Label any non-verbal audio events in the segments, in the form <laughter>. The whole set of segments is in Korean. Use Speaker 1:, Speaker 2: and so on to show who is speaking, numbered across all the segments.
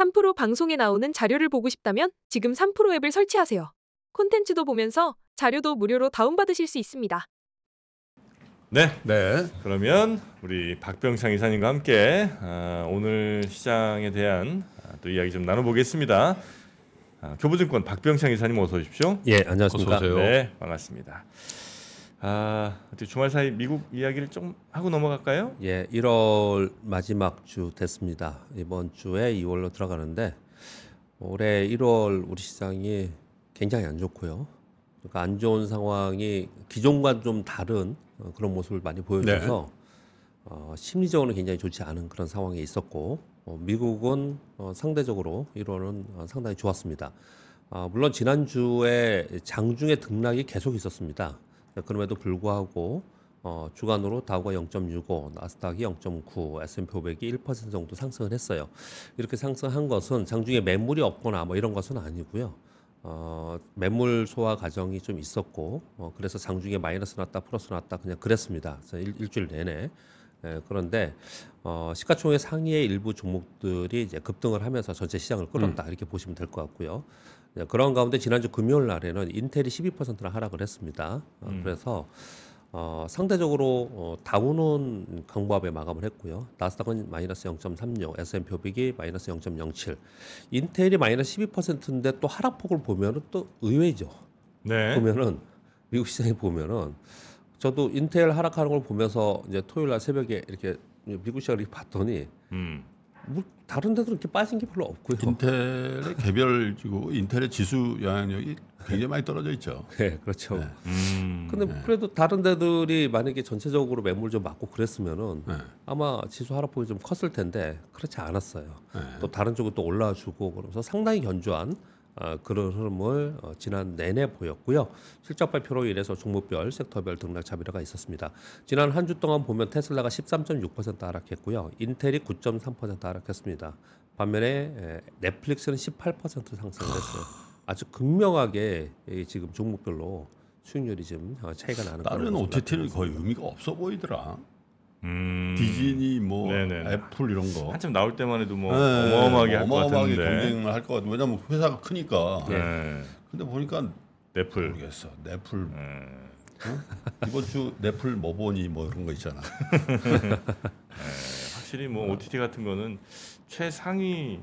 Speaker 1: 3프로 방송에 나오는 자료를 보고 싶다면 지금 3프로 앱을 설치하세요. 콘텐츠도 보면서 자료도 무료로 다운받으실 수 있습니다.
Speaker 2: 네,
Speaker 3: 네.
Speaker 2: 그러면 우리 박병창 이사님과 함께 아, 오늘 시장에 대한 아, 또 이야기 좀 나눠보겠습니다. 아, 교보증권 박병창 이사님 어서 오십시오.
Speaker 4: 예, 안녕하십니까.
Speaker 3: 어서 오세요.
Speaker 2: 네, 반갑습니다. 아, 어떻게 주말 사이 미국 이야기를 좀 하고 넘어갈까요?
Speaker 4: 예, 1월 마지막 주 됐습니다. 이번 주에 2월로 들어가는데 올해 1월 우리 시장이 굉장히 안 좋고요. 그러니까 안 좋은 상황이 기존과 좀 다른 어, 그런 모습을 많이 보여줘서 어, 심리적으로 굉장히 좋지 않은 그런 상황에 있었고 어, 미국은 어, 상대적으로 1월은 어, 상당히 좋았습니다. 아, 물론 지난주에 장중에 등락이 계속 있었습니다. 그럼에도 불구하고 어, 주간으로 다우가 0.65, 나스닥이 0.9, S&P 500이 1% 정도 상승을 했어요. 이렇게 상승한 것은 장중에 매물이 없거나 뭐 이런 것은 아니고요. 어, 매물 소화 과정이 좀 있었고 어, 그래서 장중에 마이너스 났다 플러스 났다 그냥 그랬습니다. 그래서 일, 일주일 내내. 예, 그런데 어, 시가총액 상위의 일부 종목들이 이제 급등을 하면서 전체 시장을 끌었다 이렇게 보시면 될 것 같고요. 예, 그런 가운데 지난주 금요일 날에는 인텔이 12%나 하락을 했습니다. 어, 그래서 어, 상대적으로 어, 다우는 강보합에 마감을 했고요. 나스닥은 마이너스 0.36, S&P 500이 마이너스 0.07, 인텔이 마이너스 12%인데 또 하락폭을 보면은 또 의외죠.
Speaker 2: 네.
Speaker 4: 보면은 미국 시장에 보면은 저도 인텔 하락하는 걸 보면서 이제 토요일 날 새벽에 이렇게 미국 시장을 이렇게 봤더니
Speaker 2: 음.
Speaker 4: 뭐 다른 데도 이렇게 빠진 게 별로 없고요.
Speaker 3: 인텔의 개별지고 인텔의 지수 영향력이 굉장히 많이 떨어져 있죠. <laughs>
Speaker 4: 네, 그렇죠.
Speaker 3: 네.
Speaker 2: 음.
Speaker 4: 근데 그래도 다른 데들이 만약에 전체적으로 매물 좀 맞고 그랬으면은
Speaker 3: 네.
Speaker 4: 아마 지수 하락폭이 좀 컸을 텐데 그렇지 않았어요.
Speaker 3: 네.
Speaker 4: 또 다른 쪽은 또 올라주고 그러면서 상당히 견조한 아, 그런 흐름을 어, 지난 내내 보였고요. 실적 발표로 인해서 종목별, 섹터별 등락 차별화가 있었습니다. 지난 한 주 동안 보면 테슬라가 13.6% 하락했고요. 인텔이 9.3% 하락했습니다. 반면에 에, 넷플릭스는 18% 상승을 했어요. 아주 극명하게 이 지금 종목별로 수익률이 좀 어, 차이가 나는
Speaker 3: 다른 OTT는 거의. 의미가 없어 보이더라.
Speaker 2: 음.
Speaker 3: 디즈니 뭐
Speaker 2: 네네네.
Speaker 3: 애플 이런 거.
Speaker 2: 한참 나올 때만 해도 뭐
Speaker 3: 네,
Speaker 2: 어마어마하게 할 것
Speaker 3: 어마어마하게
Speaker 2: 같은데.
Speaker 3: 경쟁을 할 것 같아. 왜냐면 회사가 크니까.
Speaker 2: 네.
Speaker 3: 근데 보니까
Speaker 2: 넷플.
Speaker 3: 모르겠어. 넷플
Speaker 2: 네.
Speaker 3: 이번 주 넷플 뭐 보니 뭐 이런 거 있잖아. <laughs>
Speaker 2: 확실히 뭐 OTT 같은 거는 최상위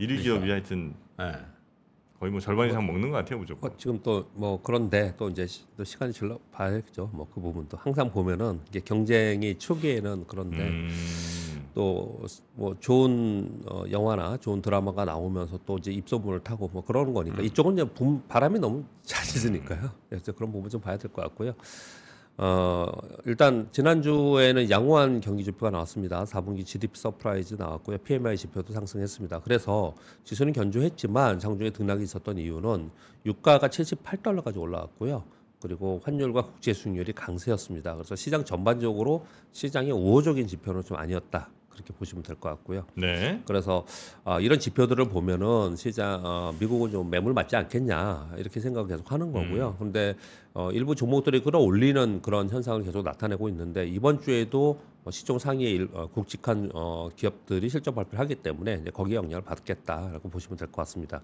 Speaker 2: 1위 기업이 하여튼
Speaker 3: 네.
Speaker 2: 거의 뭐 절반 이상 먹는 것 같아요 무조건.
Speaker 4: 어, 지금 또 뭐 그런데 또 이제 시, 또 시간이 질러 봐야겠죠. 뭐 그 부분도 항상 보면은 이게 경쟁이 초기에는 그런데
Speaker 2: 음.
Speaker 4: 또뭐 좋은 어, 영화나 좋은 드라마가 나오면서 또 이제 입소문을 타고 뭐 그러는 거니까 이쪽은 이제 붐, 바람이 너무 잘 있으니까요. 그래서 그런 부분 좀 봐야 될 것 같고요. 어, 일단 지난주에는 양호한 경기 지표가 나왔습니다. 4분기 GDP surprise 나왔고요. PMI 지표도 상승했습니다. 그래서 지수는 견조했지만 장중에 등락이 있었던 이유는 유가가 78달러까지 올라왔고요. 그리고 환율과 국채 수익률이 강세였습니다. 그래서 시장 전반적으로 시장의 우호적인 지표는 좀 아니었다. 그렇게 보시면 될 것 같고요.
Speaker 2: 네.
Speaker 4: 그래서 어, 이런 지표들을 보면은 시장 어, 미국은 좀 매물 맞지 않겠냐 이렇게 생각을 계속 하는 거고요. 그런데 어, 일부 종목들이 끌어올리는 그런 현상을 계속 나타내고 있는데 이번 주에도 어, 시총 상위의 일, 어, 굵직한 어, 기업들이 실적 발표를 하기 때문에 이제 거기에 영향을 받겠다라고 보시면 될 것 같습니다.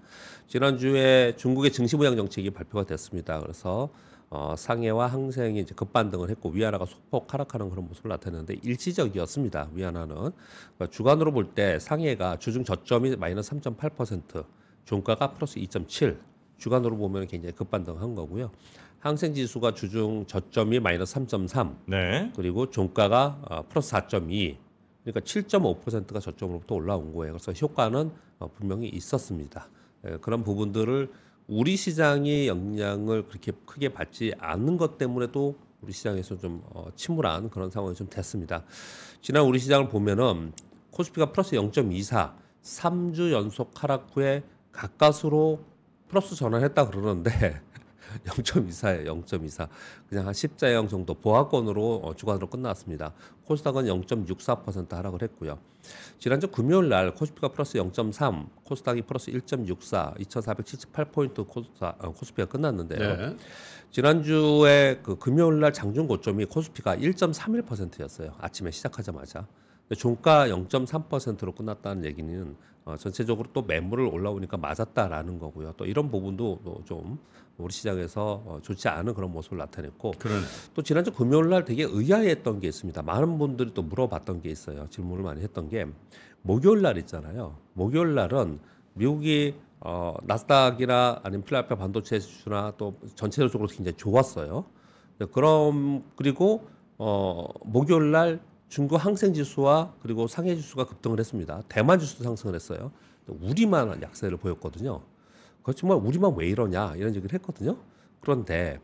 Speaker 4: 지난주에 중국의 증시부양 정책이 발표가 됐습니다. 그래서 어, 상해와 항생이 이제 급반등을 했고 위안화가 소폭 하락하는 그런 모습을 나타내는데 일시적이었습니다. 위안화는 그러니까 주간으로 볼 때 상해가 주중 저점이 마이너스 3.8%, 종가가 플러스 2.7, 주간으로 보면 굉장히 급반등한 거고요. 항생 지수가 주중 저점이 마이너스 3.3,
Speaker 2: 네.
Speaker 4: 그리고 종가가 어, 플러스 4.2. 그러니까 7.5%가 저점으로부터 올라온 거예요. 그래서 효과는 어, 분명히 있었습니다. 예, 그런 부분들을 우리 시장이 영향을 그렇게 크게 받지 않는 것 때문에도 우리 시장에서 좀 어, 침울한 그런 상황이 좀 됐습니다. 지난 우리 시장을 보면은 코스피가 플러스 0.24, 3주 연속 하락 후에 가까스로 플러스 전환했다 그러는데 <laughs> 0.24예요. 0.24. 그냥 한 십자형 정도 보합권으로 어, 주간으로 끝났습니다. 코스닥은 0.64% 하락을 했고요. 지난주 금요일 날 코스피가 플러스 0.3, 코스닥이 플러스 1.64, 2,478포인트 코스닥, 어, 코스피가 끝났는데요.
Speaker 3: 네.
Speaker 4: 지난주에 그 금요일 날 장중 고점이 코스피가 1.31%였어요. 아침에 시작하자마자. 종가 0.3%로 끝났다는 얘기는 어, 전체적으로 또 매물을 올라오니까 맞았다라는 거고요. 또 이런 부분도 또 좀 우리 시장에서 어, 좋지 않은 그런 모습을 나타냈고
Speaker 3: 그러네.
Speaker 4: 또 지난주 금요일 날 되게 의아했던 게 있습니다. 많은 분들이 또 물어봤던 게 있어요. 질문을 많이 했던 게 목요일 날 있잖아요. 목요일 날은 미국이 어, 나스닥이나 아니면 필라델피아 반도체 지수나 또 전체적으로 굉장히 좋았어요. 네, 그럼 그리고 어, 목요일 날 중국 항생 지수와 그리고 상해 지수가 급등을 했습니다. 대만 지수도 상승을 했어요. 우리만 약세를 보였거든요. 그렇지만 우리만 왜 이러냐 이런 얘기를 했거든요. 그런데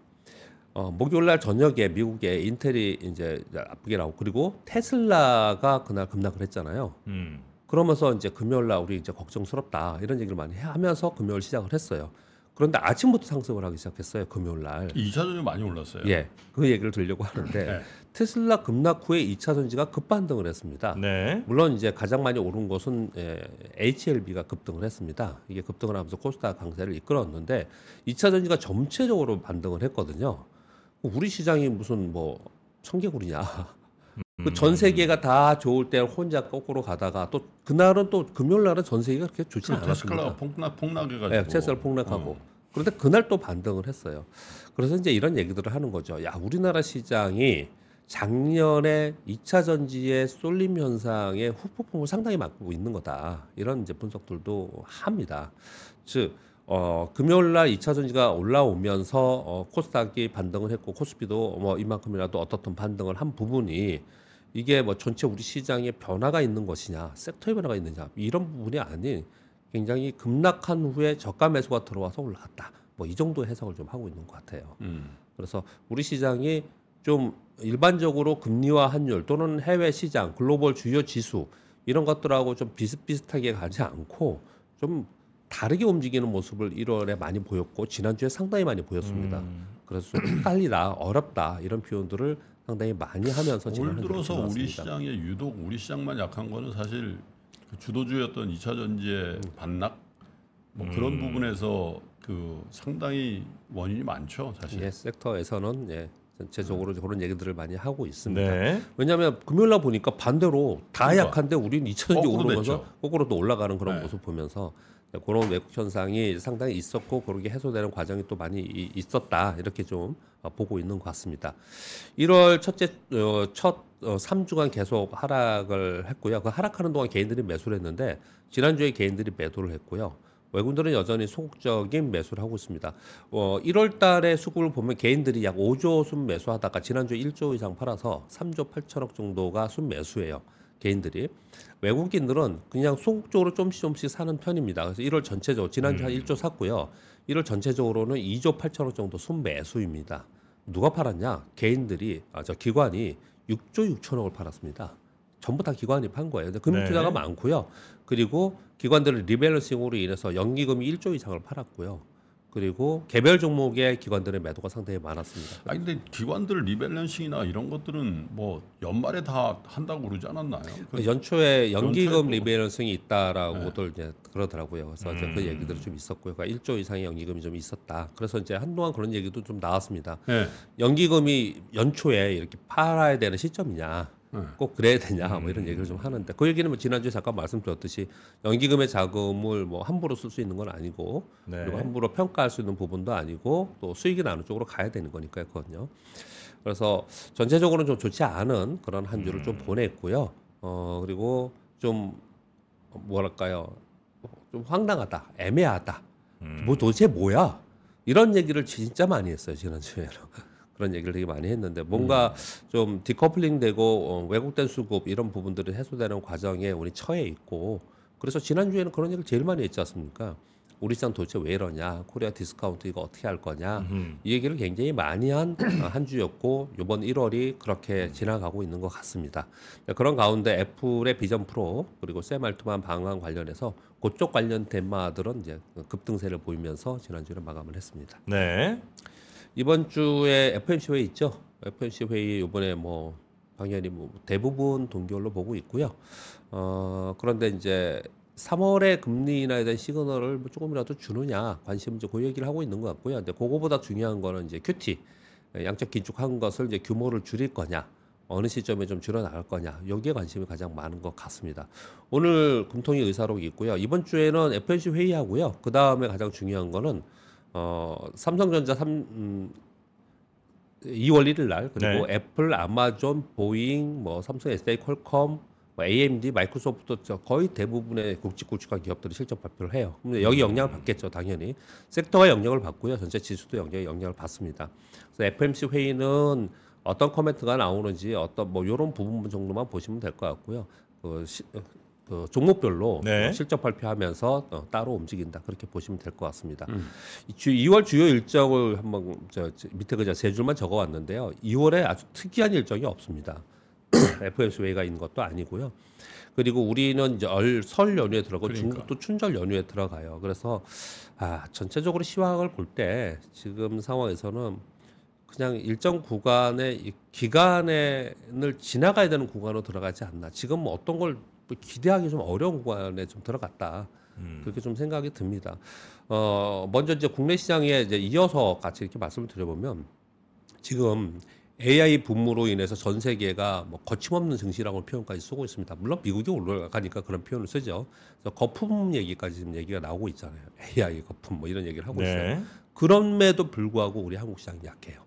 Speaker 4: 어, 목요일 날 저녁에 미국의 인텔이 이제 아프게 나오고 그리고 테슬라가 그날 급락을 했잖아요.
Speaker 2: 음.
Speaker 4: 그러면서 이제 금요일 날 우리 이제 걱정스럽다 이런 얘기를 많이 해- 하면서 금요일 시작을 했어요. 그런데 아침부터 상승을 하기 시작했어요. 금요일 날.
Speaker 3: 2차 전지 많이 올랐어요.
Speaker 4: 예. 그 얘기를 들려고 하는데
Speaker 3: 네.
Speaker 4: 테슬라 급락 후에 2차 전지가 급반등을 했습니다.
Speaker 2: 네.
Speaker 4: 물론 이제 가장 많이 오른 것은 예, HLB가 급등을 했습니다. 이게 급등을 하면서 코스닥 강세를 이끌었는데 2차 전지가 전체적으로 반등을 했거든요. 우리 시장이 무슨 뭐 청개구리냐. 그 전 세계가 다 좋을 때 혼자 거꾸로 가다가 또 그날은 또 금요일 날은 전 세계가 그렇게 좋지
Speaker 3: 그 테슬라가
Speaker 4: 않았습니다.
Speaker 3: 폭락 폭락해가지고.
Speaker 4: 네, 테슬라 폭락하고.
Speaker 3: 어.
Speaker 4: 그런데 그날 또 반등을 했어요. 그래서 이제 이런 얘기들을 하는 거죠. 야, 우리나라 시장이 작년에 2차 전지의 쏠림 현상의 후폭풍을 상당히 맞고 있는 거다. 이런 이제 분석들도 합니다. 즉, 어, 금요일 날 2차 전지가 올라오면서 어, 코스닥이 반등을 했고 코스피도 뭐 이만큼이라도 어떻든 반등을 한 부분이 이게 뭐 전체 우리 시장에 변화가 있는 것이냐, 섹터의 변화가 있느냐 이런 부분이 아닌 굉장히 급락한 후에 저가 매수가 들어와서 올라갔다. 뭐 이 정도 해석을 좀 하고 있는 것 같아요.
Speaker 3: 음.
Speaker 4: 그래서 우리 시장이 좀 일반적으로 금리와 환율 또는 해외 시장, 글로벌 주요 지수 이런 것들하고 좀 비슷비슷하게 가지 않고 좀 다르게 움직이는 모습을 1월에 많이 보였고 지난주에 상당히 많이 보였습니다.
Speaker 2: 음.
Speaker 4: 그래서 좀 헷갈리다, 어렵다 이런 표현들을 상당히 많이 하면서
Speaker 3: 올 들어서 우리. 시장에 유독 우리 시장만 약한 거는 사실 그 주도주였던 2차 전지의 반락 뭐 그런
Speaker 2: 음.
Speaker 3: 부분에서 그 상당히 원인이 많죠 사실.
Speaker 4: 예, 섹터에서는 예, 전체적으로 그런 얘기들을 많이 하고 있습니다.
Speaker 2: 네.
Speaker 4: 왜냐하면 금요일 날 보니까 반대로 다
Speaker 3: 그러니까.
Speaker 4: 약한데 우리는 2차 전지
Speaker 3: 거꾸로
Speaker 4: 오르면서
Speaker 3: 됐죠.
Speaker 4: 거꾸로 또 올라가는 그런
Speaker 3: 네.
Speaker 4: 모습 보면서 그런 외국 현상이 상당히 있었고 그렇게 해소되는 과정이 또 많이 이- 있었다 이렇게 좀 어, 보고 있는 것 같습니다. 1월 첫째 어, 첫 어, 3주간 계속 하락을 했고요. 그 하락하는 동안 개인들이 매수를 했는데 지난주에 개인들이 매도를 했고요. 외국인들은 여전히 소극적인 매수를 하고 있습니다. 어, 1월 달에 수급을 보면 개인들이 약 5조 순 매수하다가 지난주에 1조 이상 팔아서 3조 8천억 정도가 순 매수예요. 개인들이. 외국인들은 그냥 소극적으로 좀씩 좀씩 사는 편입니다. 그래서 1월 전체적으로 지난주 한 1조 샀고요. 1월 전체적으로는 2조 8천억 정도 순 매수입니다. 누가 팔았냐? 개인들이 아, 저 기관이 6조 6천억을 팔았습니다. 전부 다 기관이 판 거예요. 근데 금융
Speaker 2: 네.
Speaker 4: 투자가 많고요. 그리고 기관들의 rebalancing으로 인해서 연기금이 1조 이상을 팔았고요. 그리고 개별 종목의 기관들의 매도가 상당히 많았습니다.
Speaker 3: 아 근데 기관들 rebalancing이나 이런 것들은 뭐 연말에 다 한다고 그러지 않았나요? 그
Speaker 4: 연초에 연기금 rebalancing이 있다라고들 이제 그러더라고요. 그래서 이제 그
Speaker 2: 음.
Speaker 4: 얘기들이 좀 있었고요. 그러니까 1조 이상의 연기금이 좀 있었다. 그래서 이제 한동안 그런 얘기도 좀 나왔습니다.
Speaker 3: 네.
Speaker 4: 연기금이 연초에 이렇게 팔아야 되는 시점이냐?
Speaker 3: 네.
Speaker 4: 꼭 그래야 되냐? 뭐
Speaker 2: 음.
Speaker 4: 이런 얘기를 좀 하는데 그 얘기는 뭐 지난주에 잠깐 말씀드렸듯이 연기금의 자금을 뭐 함부로 쓸 수 있는 건 아니고
Speaker 2: 네.
Speaker 4: 그리고 함부로 평가할 수 있는 부분도 아니고 또 수익이 나는 쪽으로 가야 되는 거니까요, 그거든요. 그래서 전체적으로는 좀 좋지 않은 그런 한 주를 좀 보냈고요. 어 그리고 좀 뭐랄까요, 좀 황당하다, 애매하다.
Speaker 2: 음.
Speaker 4: 뭐 도대체 뭐야? 이런 얘기를 진짜 많이 했어요 지난주에는. 그런 얘기를 되게 많이 했는데 뭔가 좀 디커플링 되고 어, 왜곡된 수급 이런 부분들이 해소되는 과정에 우리 처해 있고 그래서 지난 주에는 그런 얘기를 제일 많이 했지 않습니까? 우리 시장 도대체 왜 이러냐? 코리아 디스카운트 이거 어떻게 할 거냐?
Speaker 2: 음.
Speaker 4: 이 얘기를 굉장히 많이 한 한 주였고 이번 1월이 그렇게 지나가고 있는 것 같습니다. 네, 그런 가운데 애플의 비전 프로 그리고 샘 알트만 방한 관련해서 그쪽 관련 테마들은 이제 급등세를 보이면서 지난주에 마감을 했습니다.
Speaker 2: 네.
Speaker 4: 이번 주에 FMC 회의 있죠? FMC 회의 이번에 뭐 당연히 뭐 대부분 동결로 보고 있고요. 어 그런데 이제 3월에 금리 인하에 대한 시그널을 뭐 조금이라도 주느냐 관심 이제 그 얘기를 하고 있는 것 같고요. 근데 그거보다 중요한 거는 이제 QT 양적 긴축한 것을 이제 규모를 줄일 거냐 어느 시점에 좀 줄어 나갈 거냐 여기에 관심이 가장 많은 것 같습니다. 오늘 금통위 의사록이 있고요. 이번 주에는 FOMC 회의하고요. 그 다음에 가장 중요한 거는 어, 삼성전자 3 음, 2월 1일 날 그리고
Speaker 2: 네.
Speaker 4: 애플, 아마존, 보잉, 뭐 삼성, SK, 퀄컴, 뭐 AMD, 마이크로소프트 저 거의 대부분의 굵직굵직한 기업들이 실적 발표를 해요. 근데 여기 영향을 받겠죠, 당연히. 섹터가 영향을 받고요. 전체 지수도 영향 영향을 받습니다. 그래서 FOMC 회의는 어떤 코멘트가 나오는지 어떤 뭐 이런 부분 정도만 보시면 될 것 같고요. 그, 시, 어, 그 종목별로
Speaker 2: 네.
Speaker 4: 어, 실적 발표하면서 어, 따로 움직인다 그렇게 보시면 될 것 같습니다. 이 주, 2월 주요 일정을 한번 저, 저 밑에 그저 세 줄만 적어왔는데요. 2월에 아주 특이한 일정이 없습니다. <coughs> FMC 회의가 있는 것도 아니고요. 그리고 우리는 이제 얼, 설 연휴에 들어가고
Speaker 3: 그러니까.
Speaker 4: 중국도 춘절 연휴에 들어가요. 그래서 아 전체적으로 시황을 볼 때 지금 상황에서는 그냥 일정 구간의 이 기간을 지나가야 되는 구간으로 들어가지 않나. 지금 뭐 어떤 걸뭐 기대하기 좀 어려운 구간에 좀 들어갔다.
Speaker 2: 음.
Speaker 4: 그렇게 좀 생각이 듭니다. 어, 먼저 이제 국내 시장에 이제 이어서 같이 이렇게 말씀을 드려보면 지금 AI 붐으로 인해서 전 세계가 뭐 거침없는 증시라고 표현까지 쓰고 있습니다. 물론 미국이 올라가니까 그런 표현을 쓰죠. 그래서 거품 얘기까지 지금 얘기가 나오고 있잖아요. AI 거품 뭐 이런 얘기를 하고 있어요.
Speaker 2: 네.
Speaker 4: 그럼에도 불구하고 우리 한국 시장이 약해요.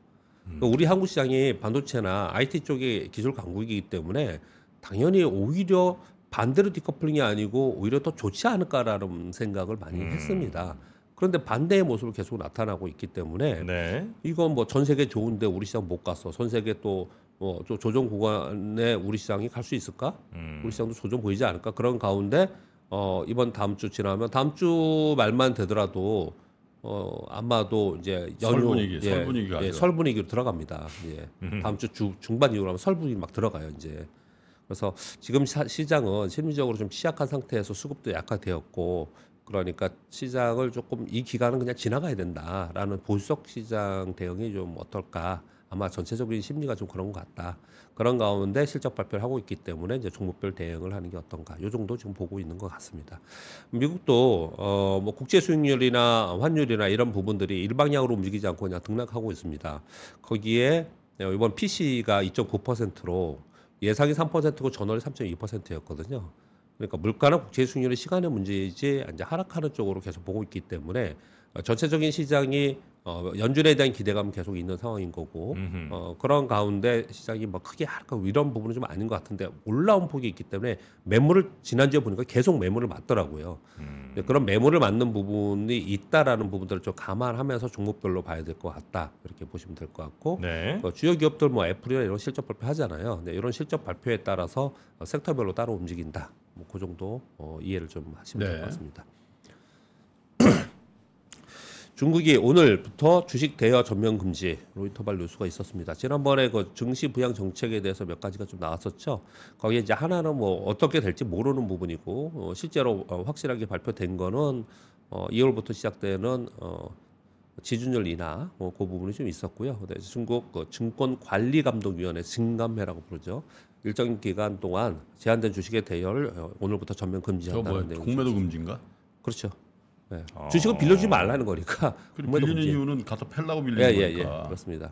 Speaker 2: 음.
Speaker 4: 그러니까 우리 한국 시장이 반도체나 IT 쪽의 기술 강국이기 때문에 당연히 오히려 반대로 디커플링이 아니고 오히려 더 좋지 않을까라는 생각을 많이
Speaker 2: 음.
Speaker 4: 했습니다. 그런데 반대의 모습을 계속 나타나고 있기 때문에
Speaker 2: 네.
Speaker 4: 이건 뭐 전 세계 좋은데 우리 시장 못 갔어. 전 세계 또뭐 조정 구간에 우리 시장이 갈 수 있을까?
Speaker 2: 음.
Speaker 4: 우리 시장도 조정 보이지 않을까? 그런 가운데 어 이번 다음 주 지나면 다음 주 말만 되더라도 어 아마도 이제 연휴
Speaker 3: 설 분위기, 설 분위기가
Speaker 4: 예. 설 분위기로 들어갑니다. 예.
Speaker 2: 음.
Speaker 4: 다음 주 주, 중반 이후로 하면 설 분위기 막 들어가요 이제. 그래서 지금 사- 시장은 심리적으로 좀 취약한 상태에서 수급도 약화되었고 그러니까 시장을 조금 이 기간은 그냥 지나가야 된다라는 보수적 시장 대응이 좀 어떨까? 아마 전체적인 심리가 좀 그런 것 같다. 그런 가운데 실적 발표를 하고 있기 때문에 이제 종목별 대응을 하는 게 어떤가? 요 정도 지금 보고 있는 것 같습니다. 미국도 어 뭐 국제 수익률이나 환율이나 이런 부분들이 일방향으로 움직이지 않고 그냥 등락하고 있습니다. 거기에 이번 PC가 2.9%로 예상이 3%고 전월이 3.2%였거든요. 그러니까 물가나 국제 수익률의 시간의 문제이지 이제 하락하는 쪽으로 계속 보고 있기 때문에 어, 전체적인 시장이 어, 연준에 대한 기대감은 계속 있는 상황인 거고
Speaker 2: 음흠.
Speaker 4: 어, 그런 가운데 시장이 뭐 크게 하락하고 이런 부분은 좀 아닌 것 같은데 올라온 폭이 있기 때문에 매물을 지난주에 보니까 계속 매물을 맞더라고요.
Speaker 2: 음.
Speaker 4: 네, 그런 매물을 맞는 부분이 있다라는 부분들을 좀 감안하면서 종목별로 봐야 될 것 같다 이렇게 보시면 될 것 같고
Speaker 2: 네.
Speaker 4: 어, 주요 기업들 뭐 애플이나 이런 실적 발표 하잖아요. 네, 이런 실적 발표에 따라서 어, 섹터별로 따로 움직인다. 뭐 그 정도 어, 이해를 좀 하시면 될
Speaker 3: 네.
Speaker 4: 것 같습니다. 중국이 오늘부터 주식 대여 전면 금지 로이터발 뉴스가 있었습니다. 지난번에 그 증시 부양 정책에 대해서 몇 가지가 좀 나왔었죠. 거기에 이제 하나는 뭐 어떻게 될지 모르는 부분이고 어, 실제로 어, 확실하게 발표된 거는 어, 2월부터 시작되는 어, 지준율 인하 뭐, 그 부분이 좀 있었고요. 네, 중국 그 증권관리감독위원회 증감회라고 부르죠. 일정 기간 동안 제한된 주식의 대여를 어, 오늘부터 전면
Speaker 3: 저
Speaker 4: 금지한다는 내용.
Speaker 3: 공매도 금지인가?
Speaker 4: 그렇죠. 네.
Speaker 2: 어.
Speaker 4: 주식을 빌려주지 말라는 거니까. <laughs>
Speaker 3: 그리고 빌리는
Speaker 4: 금지.
Speaker 3: 이유는 갖다 팔라고 빌리는
Speaker 4: 예, 예, 예.
Speaker 3: 거니까.
Speaker 4: 그렇습니다.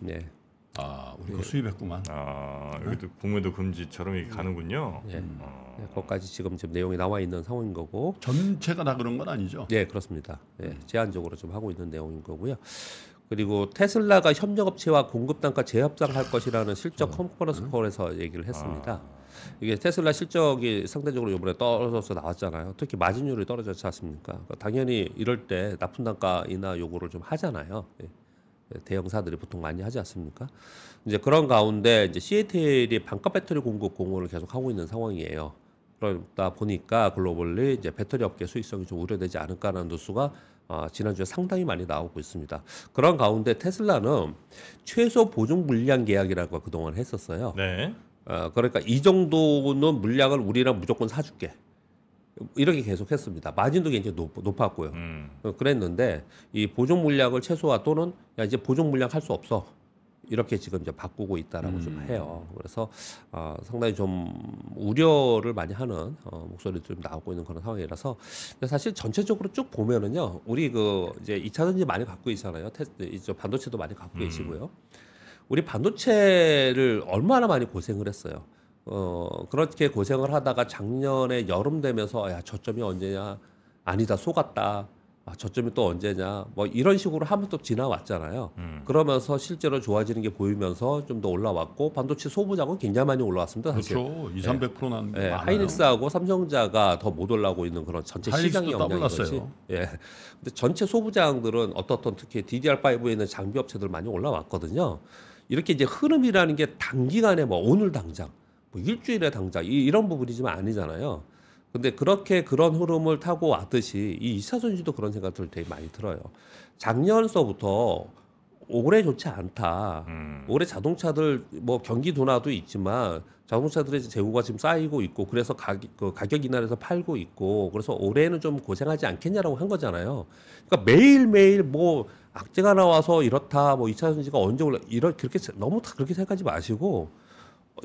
Speaker 4: 네. <laughs>
Speaker 3: 아, 우리 그 수입했구만.
Speaker 2: 아, 여기도 공매도 금지처럼 이게 가는군요.
Speaker 4: 예.
Speaker 2: 어.
Speaker 4: 네, 거기까지 지금 지금 내용이 나와 있는 상황인 거고.
Speaker 3: 전체가 다 그런 건 아니죠.
Speaker 4: 네, 그렇습니다. 예, 제한적으로 좀 하고 있는 내용인 거고요. 그리고 테슬라가 협력업체와 공급 단가 재협상할 것이라는 실적 컨퍼런스 콜에서 얘기를 했습니다. 이게 테슬라 실적이 상대적으로 이번에 떨어져서 나왔잖아요. 특히 마진율이 떨어졌지 않습니까? 그러니까 당연히 이럴 때 납품 단가 인하 요구를 좀 하잖아요. 예. 대형사들이 보통 많이 하지 않습니까? 이제 그런 가운데 이제 CATL이 반값 배터리 공급 공모를 계속 하고 있는 상황이에요. 그러다 보니까 글로벌리 이제 배터리 업계 수익성이 좀 우려되지 않을까라는 뉴스가 아, 지난주에 상당히 많이 나오고 있습니다. 그런 가운데 테슬라는 최소 보증 물량 계약이라는 걸 그동안 했었어요.
Speaker 2: 네.
Speaker 4: 어, 그러니까 이 정도는 물량을 우리랑 무조건 사줄게. 이렇게 계속 했습니다. 마진도 굉장히 높, 높았고요.
Speaker 2: 음.
Speaker 4: 어, 그랬는데 이 보존 물량을 최소화 또는 야 이제 보존 물량 할 수 없어 이렇게 지금 이제 바꾸고 있다라고 좀 해요. 그래서 어, 상당히 좀 우려를 많이 하는 어, 목소리도 좀 나오고 있는 그런 상황이라서 사실 전체적으로 쭉 보면은요 우리 그 이제 2차 전지 많이 갖고 있잖아요. 테스 이제 반도체도 많이 갖고
Speaker 2: 음.
Speaker 4: 계시고요. 우리 반도체를 얼마나 많이 고생을 했어요. 어, 그렇게 고생을 하다가 작년에 여름 되면서 야, 저점이 언제냐? 아니다, 속았다. 아, 저점이 또 언제냐? 뭐 이런 식으로 하면 또 지나왔잖아요.
Speaker 2: 음.
Speaker 4: 그러면서 실제로 좋아지는 게 보이면서 좀 더 올라왔고 반도체 소부장은 굉장히 많이 올라왔습니다. 사실.
Speaker 3: 그렇죠. 2, 300%난
Speaker 4: 예, 하이닉스하고 삼성자가 더 못 올라오고 있는 그런 전체 거지.
Speaker 3: 더블났어요.
Speaker 4: 예. 근데 전체 소부장들은 어떻든 특히 DDR5에 있는 장비 업체들 많이 올라왔거든요. 이렇게 이제 흐름이라는 게 단기간에 뭐 오늘 당장, 뭐 일주일에 당장 이, 이런 부분이 지만 아니잖아요. 근데 그렇게 그런 흐름을 타고 왔듯이 이 2차 전지도 그런 생각들 되게 많이 들어요. 작년서부터 올해 좋지 않다.
Speaker 2: 음.
Speaker 4: 올해 자동차들 뭐 경기 둔화도 있지만 자동차들의 재고가 지금 쌓이고 있고 그래서 가격, 그 가격 인하해서 팔고 있고 그래서 올해는 좀 고생하지 않겠냐라고 한 거잖아요. 그러니까 매일 매일 뭐 악재가 나와서 이렇다 뭐 2차 전지가 언제 올라 이런 그렇게 세- 너무 다 그렇게 생각하지 마시고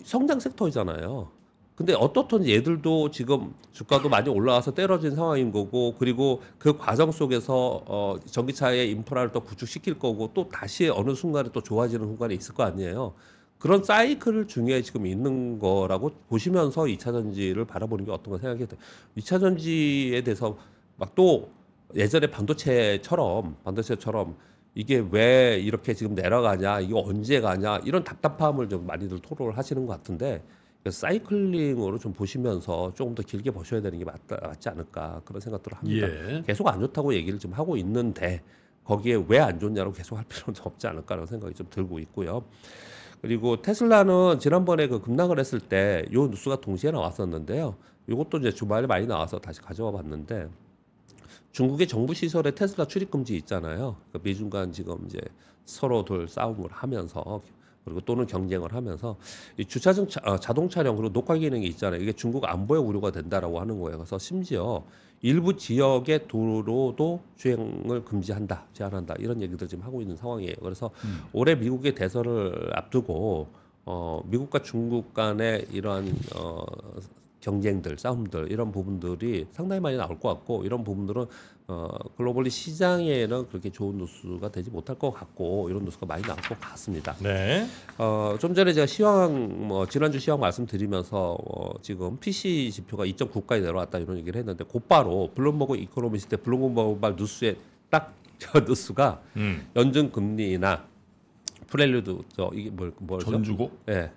Speaker 4: 성장 섹터이잖아요. 근데 어떻든 얘들도 지금 주가도 많이 올라와서 떨어진 상황인 거고 그리고 그 과정 속에서 어 전기차의 인프라를 또 구축시킬 거고 또 다시 어느 순간에 또 좋아지는 순간이 있을 거 아니에요. 그런 사이클 중에 지금 있는 거라고 보시면서 2차 전지를 바라보는 게 어떤가 생각이 돼요. 2차 전지에 대해서 막또 예전에 반도체처럼 반도체처럼 이게 왜 이렇게 지금 내려가냐, 이거 언제 가냐 이런 답답함을 좀 많이들 토로를 하시는 것 같은데 사이클링으로 좀 보시면서 조금 더 길게 보셔야 되는 게 맞다, 맞지 않을까 그런 생각들을 합니다.
Speaker 3: 예.
Speaker 4: 계속 안 좋다고 얘기를 좀 하고 있는데 거기에 왜 안 좋냐고 계속 할 필요는 <laughs> 없지 않을까라는 생각이 좀 들고 있고요. 그리고 테슬라는 지난번에 그 급락을 했을 때 요 뉴스가 동시에 나왔었는데요. 이것도 이제 주말에 많이 나와서 다시 가져와 봤는데 중국의 정부 시설에 테슬라 출입 금지 있잖아요. 그 미중 간 지금 이제 서로들 싸움을 하면서 그리고 또는 경쟁을 하면서 이 주차장 차- 어, 자동 차량 그리고 녹화 기능이 있잖아요. 이게 중국 안보에 우려가 된다라고 하는 거예요. 그래서 심지어 일부 지역의 도로도 주행을 금지한다, 제한한다 이런 얘기들 지금 하고 있는 상황이에요. 그래서 올해 미국의 대선을 앞두고 어, 미국과 중국 간의 이러한 어, 경쟁들, 싸움들 이런 부분들이 상당히 많이 나올 것 같고 이런 부분들은 어, 글로벌리 시장에는 그렇게 좋은 뉴스가 되지 못할 것 같고 이런 뉴스가 많이 나올 것 같습니다.
Speaker 2: 네.
Speaker 4: 어, 좀 전에 제가 시황 뭐 지난주 시황 말씀드리면서 어, 지금 PCE 지표가 2.9까지 내려왔다 이런 얘기를 했는데 곧바로 블룸버그 이코노미스트 블룸버그 뉴스에 딱저 뉴스가
Speaker 2: 음.
Speaker 4: 연준 금리 인하 프렐류드 저 이게 뭘 뭐죠?
Speaker 3: 전주곡
Speaker 4: 예.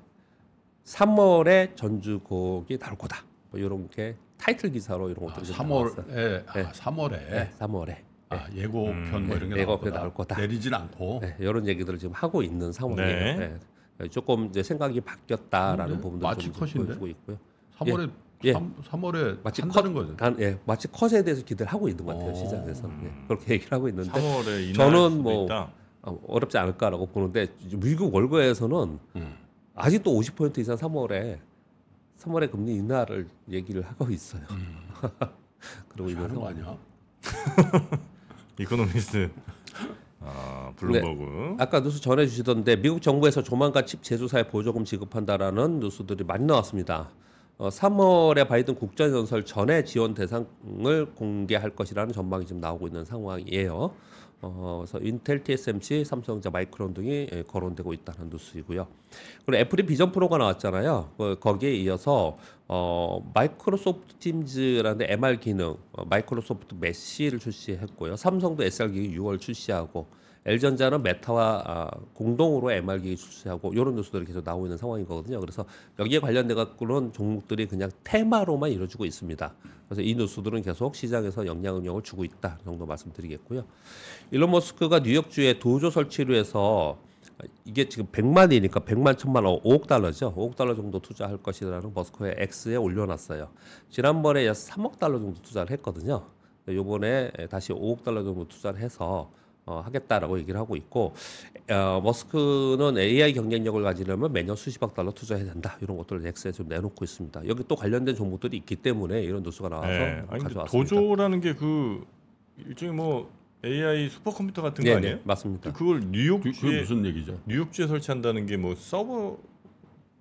Speaker 4: 3월에 전주곡이 나올 거다. 뭐 이런 게 타이틀 기사로 이런
Speaker 3: 아,
Speaker 4: 것들이 좀 나왔어요.
Speaker 3: 3월에 아,
Speaker 4: 네.
Speaker 3: 3월에
Speaker 4: 네, 3월에.
Speaker 3: 아, 예고편 뭐 이런 게
Speaker 4: 네,
Speaker 3: 나올
Speaker 4: 예고편
Speaker 3: 거다.
Speaker 4: 나올 거다.
Speaker 3: 내리진 않고
Speaker 4: 네, 이런 얘기들을 지금 하고 있는 상황이에요.
Speaker 2: 네.
Speaker 4: 네. 조금 이제 생각이 바뀌었다라는
Speaker 3: 음,
Speaker 4: 부분들
Speaker 3: 마치
Speaker 4: 좀? 보여주고 있고요.
Speaker 3: 3월에
Speaker 4: 예.
Speaker 3: 3, 3월에
Speaker 4: 마치
Speaker 3: 한다는 거죠.
Speaker 4: 단, 예, 마치 컷에 대해서 기대를 하고 있는 것 같아요
Speaker 3: 어.
Speaker 4: 시장에서는 예, 그렇게 얘기를 하고 있는데
Speaker 2: 3월에 인하할
Speaker 4: 저는 뭐
Speaker 2: 있다.
Speaker 4: 어, 어렵지 않을까라고 보는데 미국 월거에서는
Speaker 3: 음.
Speaker 4: 아직도 50% 이상 3월에 3월에 금리 인하를 얘기를 하고 있어요. <laughs> 그러고 있는
Speaker 3: 하는 거. 아니야? <laughs>
Speaker 2: 이코노미스트 아, 블룸버그.
Speaker 4: 아까 뉴스 전해 주시던데 미국 정부에서 조만간 칩 제조사에 보조금 지급한다라는 뉴스들이 많이 나왔습니다. 어, 3월에 바이든 국정연설 전에 지원 대상을 공개할 것이라는 전망이 지금 나오고 있는 상황이에요. 어, 그래서 인텔, TSMC, 삼성전자, 마이크론 등이 예, 거론되고 있다는 뉴스이고요. 그리고 애플이 비전 프로가 나왔잖아요. 어, 거기에 이어서 어, 마이크로소프트 팀즈라는 MR 기능, 어, 마이크로소프트 메시를 출시했고요. 삼성도 XR 기기 6월 출시하고 LG전자는 메타와 아, 공동으로 MR 기기 출시하고 이런 뉴스들이 계속 나오고 있는 상황이거든요. 그래서 여기에 관련돼 갖고는 종목들이 그냥 테마로만 이루어지고 있습니다. 그래서 이 뉴스들은 계속 시장에서 영향을 주고 있다 정도 말씀드리겠고요. 일론 머스크가 뉴욕주에 도조 설치를 해서 이게 지금 100만이니까 100만 천만 원 5억 달러죠. 5억 달러 정도 투자할 것이라는 머스크의 X에 올려놨어요. 지난번에 약 3억 달러 정도 투자를 했거든요. 요번에 다시 5억 달러 정도 투자를 해서 어, 하겠다라고 얘기를 하고 있고 어, 머스크는 AI 경쟁력을 가지려면 매년 수십억 달러 투자해야 된다 이런 것들을 엑스에 좀 내놓고 있습니다. 여기 또 관련된 종목들이 있기 때문에 이런 뉴스가 나와서
Speaker 2: 네.
Speaker 4: 가져왔습니다.
Speaker 2: 도조라는 게 그 일종의 뭐 AI 슈퍼컴퓨터 같은 거
Speaker 4: 네,
Speaker 2: 아니에요?
Speaker 4: 네, 맞습니다.
Speaker 2: 그걸
Speaker 3: 그,
Speaker 2: 뉴욕주에
Speaker 3: 그게 무슨 얘기죠?
Speaker 2: 뉴욕주에 설치한다는 게 뭐 서버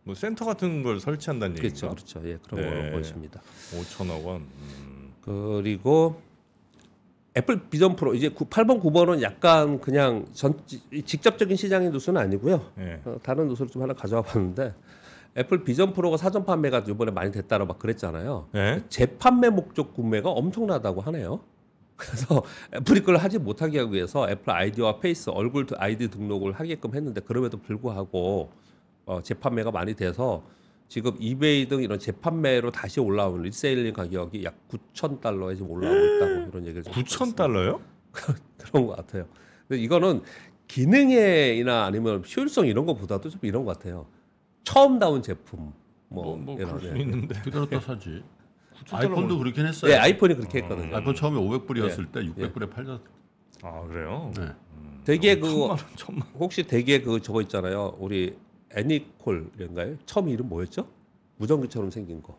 Speaker 2: 뭐 센터 같은 걸 설치한다는
Speaker 4: 그렇죠,
Speaker 2: 얘기인가?
Speaker 4: 그렇죠. 예, 그런
Speaker 2: 네.
Speaker 4: 걸로 보십니다.
Speaker 2: 5천억 원. 음.
Speaker 4: 그리고 애플 비전 프로 이제 9, 8번 9번은 약간 그냥 전 직접적인 시장의 뉴스는 아니고요.
Speaker 2: 예.
Speaker 4: 어, 다른 뉴스를 좀 하나 가져와 봤는데 애플 비전 프로가 사전 판매가 이번에 많이 됐다고 막 그랬잖아요.
Speaker 2: 예.
Speaker 4: 재판매 목적 구매가 엄청나다고 하네요. 그래서 <laughs> 애플이 그걸 하지 못하게 하기 위해서 애플 아이디와 페이스 얼굴 아이디 등록을 하게끔 했는데 그럼에도 불구하고 어, 재판매가 많이 돼서 지금 이베이 등 이런 재판매로 다시 올라오는 reselling 가격이 약 9천 달러에 지금 올라오고 있다고 이런 얘기를 좀
Speaker 2: 9천 달러요? <laughs>
Speaker 4: 그런 것 같아요. 근데 이거는 기능에나 아니면 효율성 이런 것보다도 좀 이런 것 같아요. 처음 나온 제품 뭐,
Speaker 2: 뭐, 뭐
Speaker 4: 이런,
Speaker 2: 그럴 수
Speaker 4: 예.
Speaker 2: 있는데.
Speaker 3: 그대로 또 사지. <laughs>
Speaker 2: 9천 달러
Speaker 3: 아이폰도 그렇긴 했어요.
Speaker 4: 네, 아이폰이 그렇게 했거든요.
Speaker 3: 아이폰 처음에 500불이었을
Speaker 4: 예.
Speaker 3: 때 600불에 팔렸.
Speaker 2: 아 그래요?
Speaker 3: 네.
Speaker 4: 되게
Speaker 2: 천만
Speaker 4: 그
Speaker 2: 원, 천만.
Speaker 4: 혹시 되게 그 저거 있잖아요. 우리 애니콜인가요? 처음 이름 뭐였죠? 무전기처럼 생긴 거.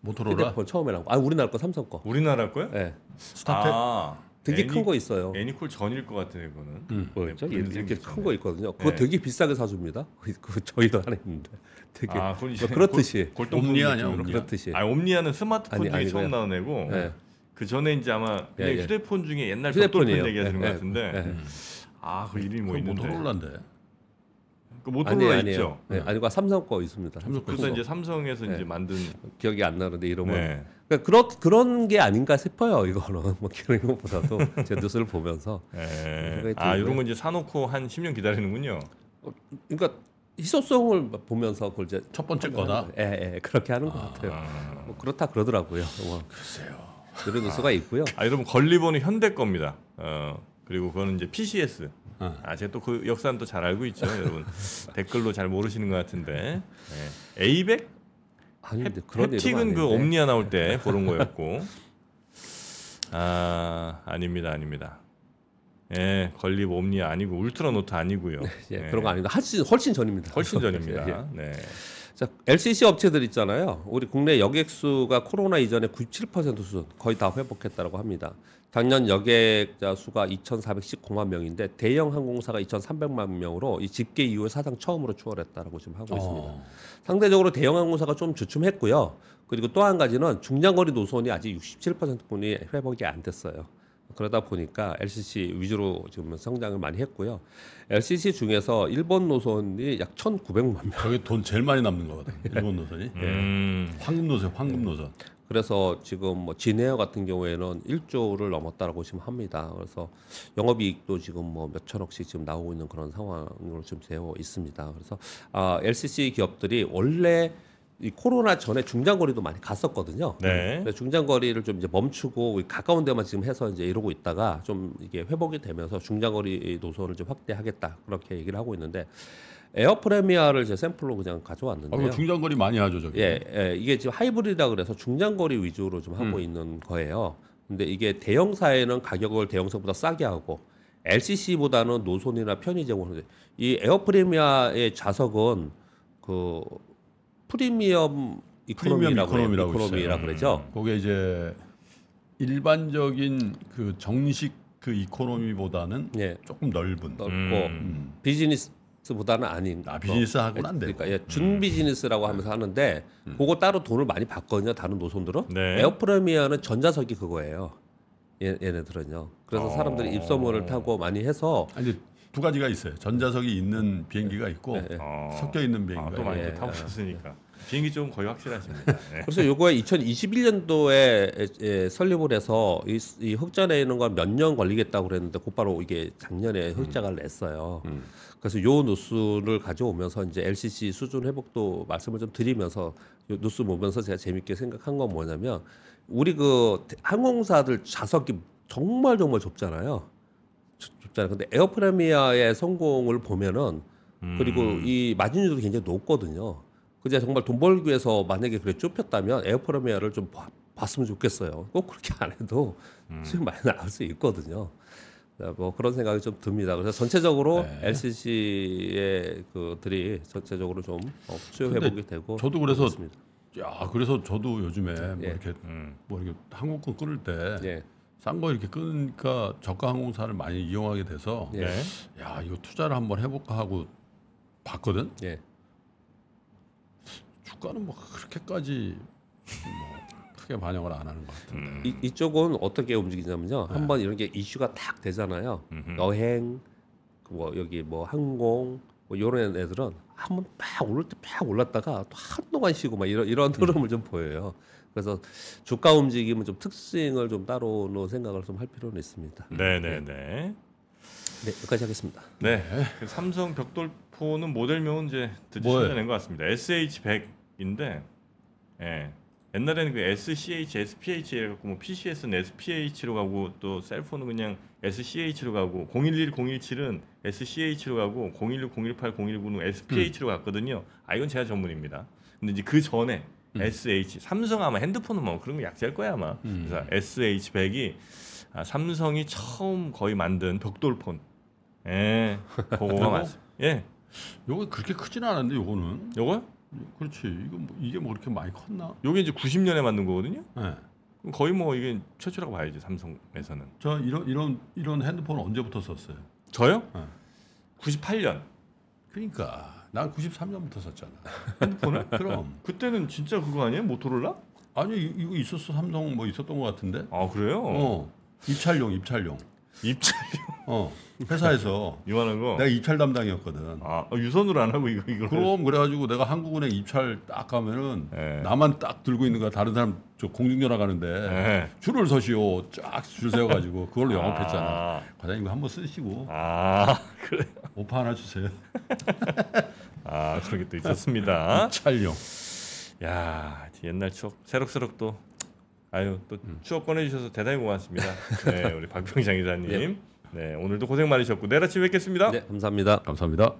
Speaker 3: 모토로라
Speaker 4: 휴대폰 처음에 나온 거. 아 우리나라 거 삼성 거.
Speaker 2: 우리나라 거요?
Speaker 4: 예.
Speaker 3: 스타텍.
Speaker 2: 아,
Speaker 4: 되게
Speaker 2: 애니-
Speaker 4: 큰거 있어요.
Speaker 2: 애니콜 전일 것 같아요 이거는.
Speaker 3: 음.
Speaker 4: 뭐였죠?
Speaker 2: 네,
Speaker 4: 이렇게. 큰 거 있거든요. 그거
Speaker 2: 네.
Speaker 4: 되게 비싸게 사줍니다. 그 저희도 안 했는데 <laughs> 되게
Speaker 2: 아,
Speaker 4: 뭐 그렇듯이
Speaker 3: 옴니아 아니야. 옴니아?
Speaker 4: 그렇듯이.
Speaker 2: 아 옴니아는 스마트폰
Speaker 4: 아니,
Speaker 2: 중에
Speaker 4: 아니고요.
Speaker 2: 처음 나온 애고
Speaker 4: 예.
Speaker 2: 그 전에 이제 아마
Speaker 4: 예, 예.
Speaker 2: 휴대폰 중에 옛날
Speaker 4: 휴대폰이에요.
Speaker 2: 벽돌폰 얘기하시는
Speaker 4: 예,
Speaker 2: 것
Speaker 4: 예,
Speaker 2: 같은데
Speaker 4: 예.
Speaker 2: 아그 이름이
Speaker 3: 뭐그
Speaker 2: 있는데
Speaker 3: 모토로라인데.
Speaker 2: 그 모토로라
Speaker 4: 아니에요, 아니에요.
Speaker 2: 있죠.
Speaker 4: 네, 아니고 삼성 거 있습니다.
Speaker 3: 삼성 거
Speaker 2: 그래서. 이제 삼성에서
Speaker 4: 네.
Speaker 2: 이제 만든
Speaker 4: 기억이 안 나는데 이름은
Speaker 2: 네.
Speaker 4: 그러니까 그런 그런 게 아닌가 싶어요. 이거는 뭐 <laughs> 그런 것보다도 제 뉴스를 보면서
Speaker 2: 예.
Speaker 4: 생각이
Speaker 2: 아. 이런 거 이제 사놓고 한 10년 기다리는군요.
Speaker 4: 그러니까 희소성을 보면서 그걸 이제
Speaker 3: 첫 번째 거다.
Speaker 4: 예, 예, 그렇게 하는 것 같아요.
Speaker 2: 아,
Speaker 4: 뭐 그렇다 그러더라고요. 뭐
Speaker 3: 글쎄요.
Speaker 4: 그런 뉴스가 있고요.
Speaker 2: 아 여러분 걸리본은 현대 겁니다. 어 그리고 그거는 이제 PCS.
Speaker 3: 어.
Speaker 2: 아 제가 또 그 역사는 또 잘 알고 있죠, 여러분. <laughs> 댓글로 잘 모르시는 것 같은데. 예. A100
Speaker 4: 아니 근데 그런
Speaker 2: 햅틱은 그
Speaker 4: 아닌데.
Speaker 2: 옴니아 나올 때 그런 거였고. 아 아닙니다, 아닙니다. 예, 걸립 옴니아 아니고 울트라 노트 아니고요.
Speaker 4: 예,
Speaker 2: 예,
Speaker 4: 그런 거 아닙니다. 훨씬 훨씬 전입니다.
Speaker 2: 훨씬 <laughs>
Speaker 4: 예, 예.
Speaker 2: 전입니다. 네.
Speaker 4: 자, LCC 업체들 있잖아요. 우리 국내 여객수가 코로나 이전에 97% 수준 거의 다 회복했다고 합니다. 작년 여객자 수가 2,419만 명인데 대형 항공사가 2,300만 명으로 이 집계 이후에 사상 처음으로 추월했다라고 지금 하고 있습니다.
Speaker 3: 어.
Speaker 4: 상대적으로 대형 항공사가 좀 주춤했고요. 그리고 또 한 가지는 중장거리 노선이 아직 67%분이 회복이 안 됐어요. 그러다 보니까 LCC 위주로 지금 성장을 많이 했고요. LCC 중에서 일본 노선이 약 1,900만 명.
Speaker 3: 저게 돈 제일 많이 남는 거거든. 일본 노선이.
Speaker 2: 음.
Speaker 3: 황금 노선, 황금 노선.
Speaker 4: 그래서 지금 뭐 진에어 같은 경우에는 1조를 넘었다라고 지금 합니다. 그래서 영업이익도 지금 뭐 몇천억씩 지금 나오고 있는 그런 상황으로 지금 되어 있습니다. 그래서 아, LCC 기업들이 원래 이 코로나 전에 중장거리도 많이 갔었거든요.
Speaker 2: 네.
Speaker 4: 근데 중장거리를 좀 이제 멈추고 가까운 데만 지금 해서 이제 이러고 있다가 좀 이게 회복이 되면서 중장거리 노선을 좀 확대하겠다 그렇게 얘기를 하고 있는데 에어 프레미아를 제 샘플로 그냥
Speaker 3: 아,
Speaker 4: 가져왔는데요.
Speaker 3: 그 중장거리 많이 하죠, 저기.
Speaker 4: 예, 예, 이게 지금 하이브리드라 그래서 중장거리 위주로 좀 하고
Speaker 3: 음.
Speaker 4: 있는 거예요. 근데 이게 대형사에는 가격을 대형사보다 싸게 하고 LCC보다는 노선이나 편의 제공하는데 이 에어 프리미아의 좌석은 그 프리미엄 이코노미라고
Speaker 3: 프리미엄. 이코노미라고
Speaker 4: 이코노미라
Speaker 2: 있어요.
Speaker 4: 그러죠.
Speaker 3: 그게 이제 일반적인 그 정식 그 이코노미보다는
Speaker 4: 예,
Speaker 3: 조금 넓은.
Speaker 4: 넓고
Speaker 2: 음.
Speaker 4: 비즈니스보다는 아닌.
Speaker 3: 아,
Speaker 4: 거.
Speaker 3: 비즈니스하고는 안 되고.
Speaker 4: 그러니까 예, 준 비즈니스라고 하면서 하는데 그거 따로 돈을 많이 받거든요. 다른 노선들은.
Speaker 2: 네.
Speaker 4: 에어 프레미아는 전좌석이 그거예요. 얘, 얘네들은요. 그래서
Speaker 2: 어.
Speaker 4: 사람들이 입소문을 타고 많이 해서
Speaker 3: 아니 두 가지가 있어요. 전좌석이 있는 비행기가 있고
Speaker 4: 예, 예.
Speaker 2: 어.
Speaker 3: 섞여 있는
Speaker 2: 아,
Speaker 3: 비행기가
Speaker 2: 또 많이
Speaker 4: 예,
Speaker 2: 또 타고
Speaker 4: 예.
Speaker 2: 있으니까 비행기 좀 거의 확실하십니다. <laughs> 네.
Speaker 4: 그래서 요거에 2021년도에 예, 설립을 해서 이, 이 흑자 내는 건 몇 년 걸리겠다고 그랬는데 곧바로 이게 작년에 흑자를 냈어요.
Speaker 3: 음.
Speaker 4: 그래서 요 뉴스를 가져오면서 이제 LCC 수준 회복도 말씀을 좀 드리면서 요 뉴스 보면서 제가 재밌게 생각한 건 뭐냐면 우리 그 항공사들 좌석이 정말 정말 좁잖아요. 좁- 좁잖아요. 근데 에어프레미아의 성공을 보면은 그리고
Speaker 2: 음.
Speaker 4: 이 마진율도 굉장히 높거든요. 그제 정말 돈 벌기 위해서 만약에 그래 좁혔다면 에어프레미아를 좀 봐- 봤으면 좋겠어요. 꼭 그렇게 안 해도
Speaker 2: 음.
Speaker 4: 수익 많이 나올 수 있거든요. 네, 뭐 그런 생각이 좀 듭니다. 그래서 전체적으로
Speaker 3: 네.
Speaker 4: LCC의 그들이 전체적으로 좀 어, 수요 회복이 되고
Speaker 3: 저도 그래서
Speaker 4: 있습니다.
Speaker 3: 야 그래서 저도 요즘에 뭐
Speaker 4: 예.
Speaker 3: 이렇게
Speaker 2: 음.
Speaker 3: 뭐 이렇게 항공권 끊을 때
Speaker 4: 예,
Speaker 3: 싼거 이렇게 끊으니까 저가 항공사를 많이 이용하게 돼서
Speaker 4: 예.
Speaker 2: 네.
Speaker 3: 야 이거 투자를 한번 해볼까 하고 봤거든.
Speaker 4: 예.
Speaker 3: 주가는 뭐 그렇게까지 뭐 크게 반영을 안 하는 것 같은데.
Speaker 2: 음.
Speaker 4: 이, 이쪽은 어떻게 움직이냐면요. 한번 이런 게 이슈가 탁 되잖아요.
Speaker 2: 음흠.
Speaker 4: 여행, 그뭐 여기 뭐 항공, 뭐 이런 애들은 한번 팍 오를 때팍 올랐다가 또 한동안 쉬고 막 이런 이런 흐름을 좀 보여요. 그래서 주가 움직임은 좀 특징을 좀 따로는 생각을 좀 할 필요는 있습니다.
Speaker 2: 네네네.
Speaker 4: 네, 여기까지 하겠습니다.
Speaker 2: 네. 그 삼성 벽돌포는 모델명은 이제 드디어
Speaker 3: 뭐예요?
Speaker 2: 찾아낸 것 같습니다. SH100 인데, 예. 옛날에는 그 SCH, SPH 해갖고 뭐 PCS는 SPH로 가고 또 셀폰은 그냥 SCH로 가고 011, 017은 SCH로 가고 016, 018, 019는 SPH로 갔거든요. 아 이건 제가 전문입니다. 근데 이제 그 전에 SH 삼성 아마 핸드폰은 뭐 그런 거 약지할 거야 아마.
Speaker 3: 음.
Speaker 2: 그래서 SH100이 아, 삼성이 처음 거의 만든 벽돌폰. 예, <laughs> 그거가 맞. 예,
Speaker 3: 요거 그렇게 크진 않은데 요거는
Speaker 2: 요거
Speaker 3: 그렇지. 이거 뭐, 이게 뭐 그렇게 많이 컸나?
Speaker 2: 요게 이제 90년에 만든 거거든요.
Speaker 3: 네.
Speaker 2: 그럼 거의 뭐 이게 최초라고 봐야지 삼성에서는.
Speaker 3: 저 이런 이런 이런 핸드폰 언제부터 썼어요?
Speaker 2: 저요?
Speaker 3: 네.
Speaker 2: 98년
Speaker 3: 그러니까 난 93년부터 썼잖아.
Speaker 2: 핸드폰을? <laughs>
Speaker 3: 그럼
Speaker 2: 그때는 진짜 그거 아니에요? 모토로라?
Speaker 3: 아니 이- 이거 있었어 삼성 뭐 있었던 것 같은데.
Speaker 2: 아 그래요?
Speaker 3: 어 입찰용 입찰용.
Speaker 2: 입찰
Speaker 3: 어 회사에서 <laughs>
Speaker 2: 이만한 거.
Speaker 3: 내가 입찰 담당이었거든.
Speaker 2: 아 어, 유선으로 안 하고 이거 이거.
Speaker 3: 그럼 그래가지고 내가 한국은행 입찰 딱 가면은
Speaker 2: 예.
Speaker 3: 나만 딱 들고 있는 거야. 다른 사람 저 공중전화 가는데
Speaker 2: 예.
Speaker 3: 줄을 서시오. 쫙 줄 세워가지고 그걸로 영업했잖아. <laughs>
Speaker 2: 아,
Speaker 3: 과장님 이거 한번 쓰시고
Speaker 2: 아 <laughs> 그래.
Speaker 3: 오파 하나 주세요.
Speaker 2: 아 그런 게 또 있었습니다.
Speaker 3: 입찰용.
Speaker 2: 야 옛날 추억 새록새록 또 아유 또
Speaker 3: 음.
Speaker 2: 추억 꺼내주셔서 대단히 고맙습니다. <laughs> 네 우리 박병장 이사님. 네 오늘도 고생 많으셨고 내일 아침 뵙겠습니다.
Speaker 4: 네, 감사합니다.
Speaker 3: 감사합니다.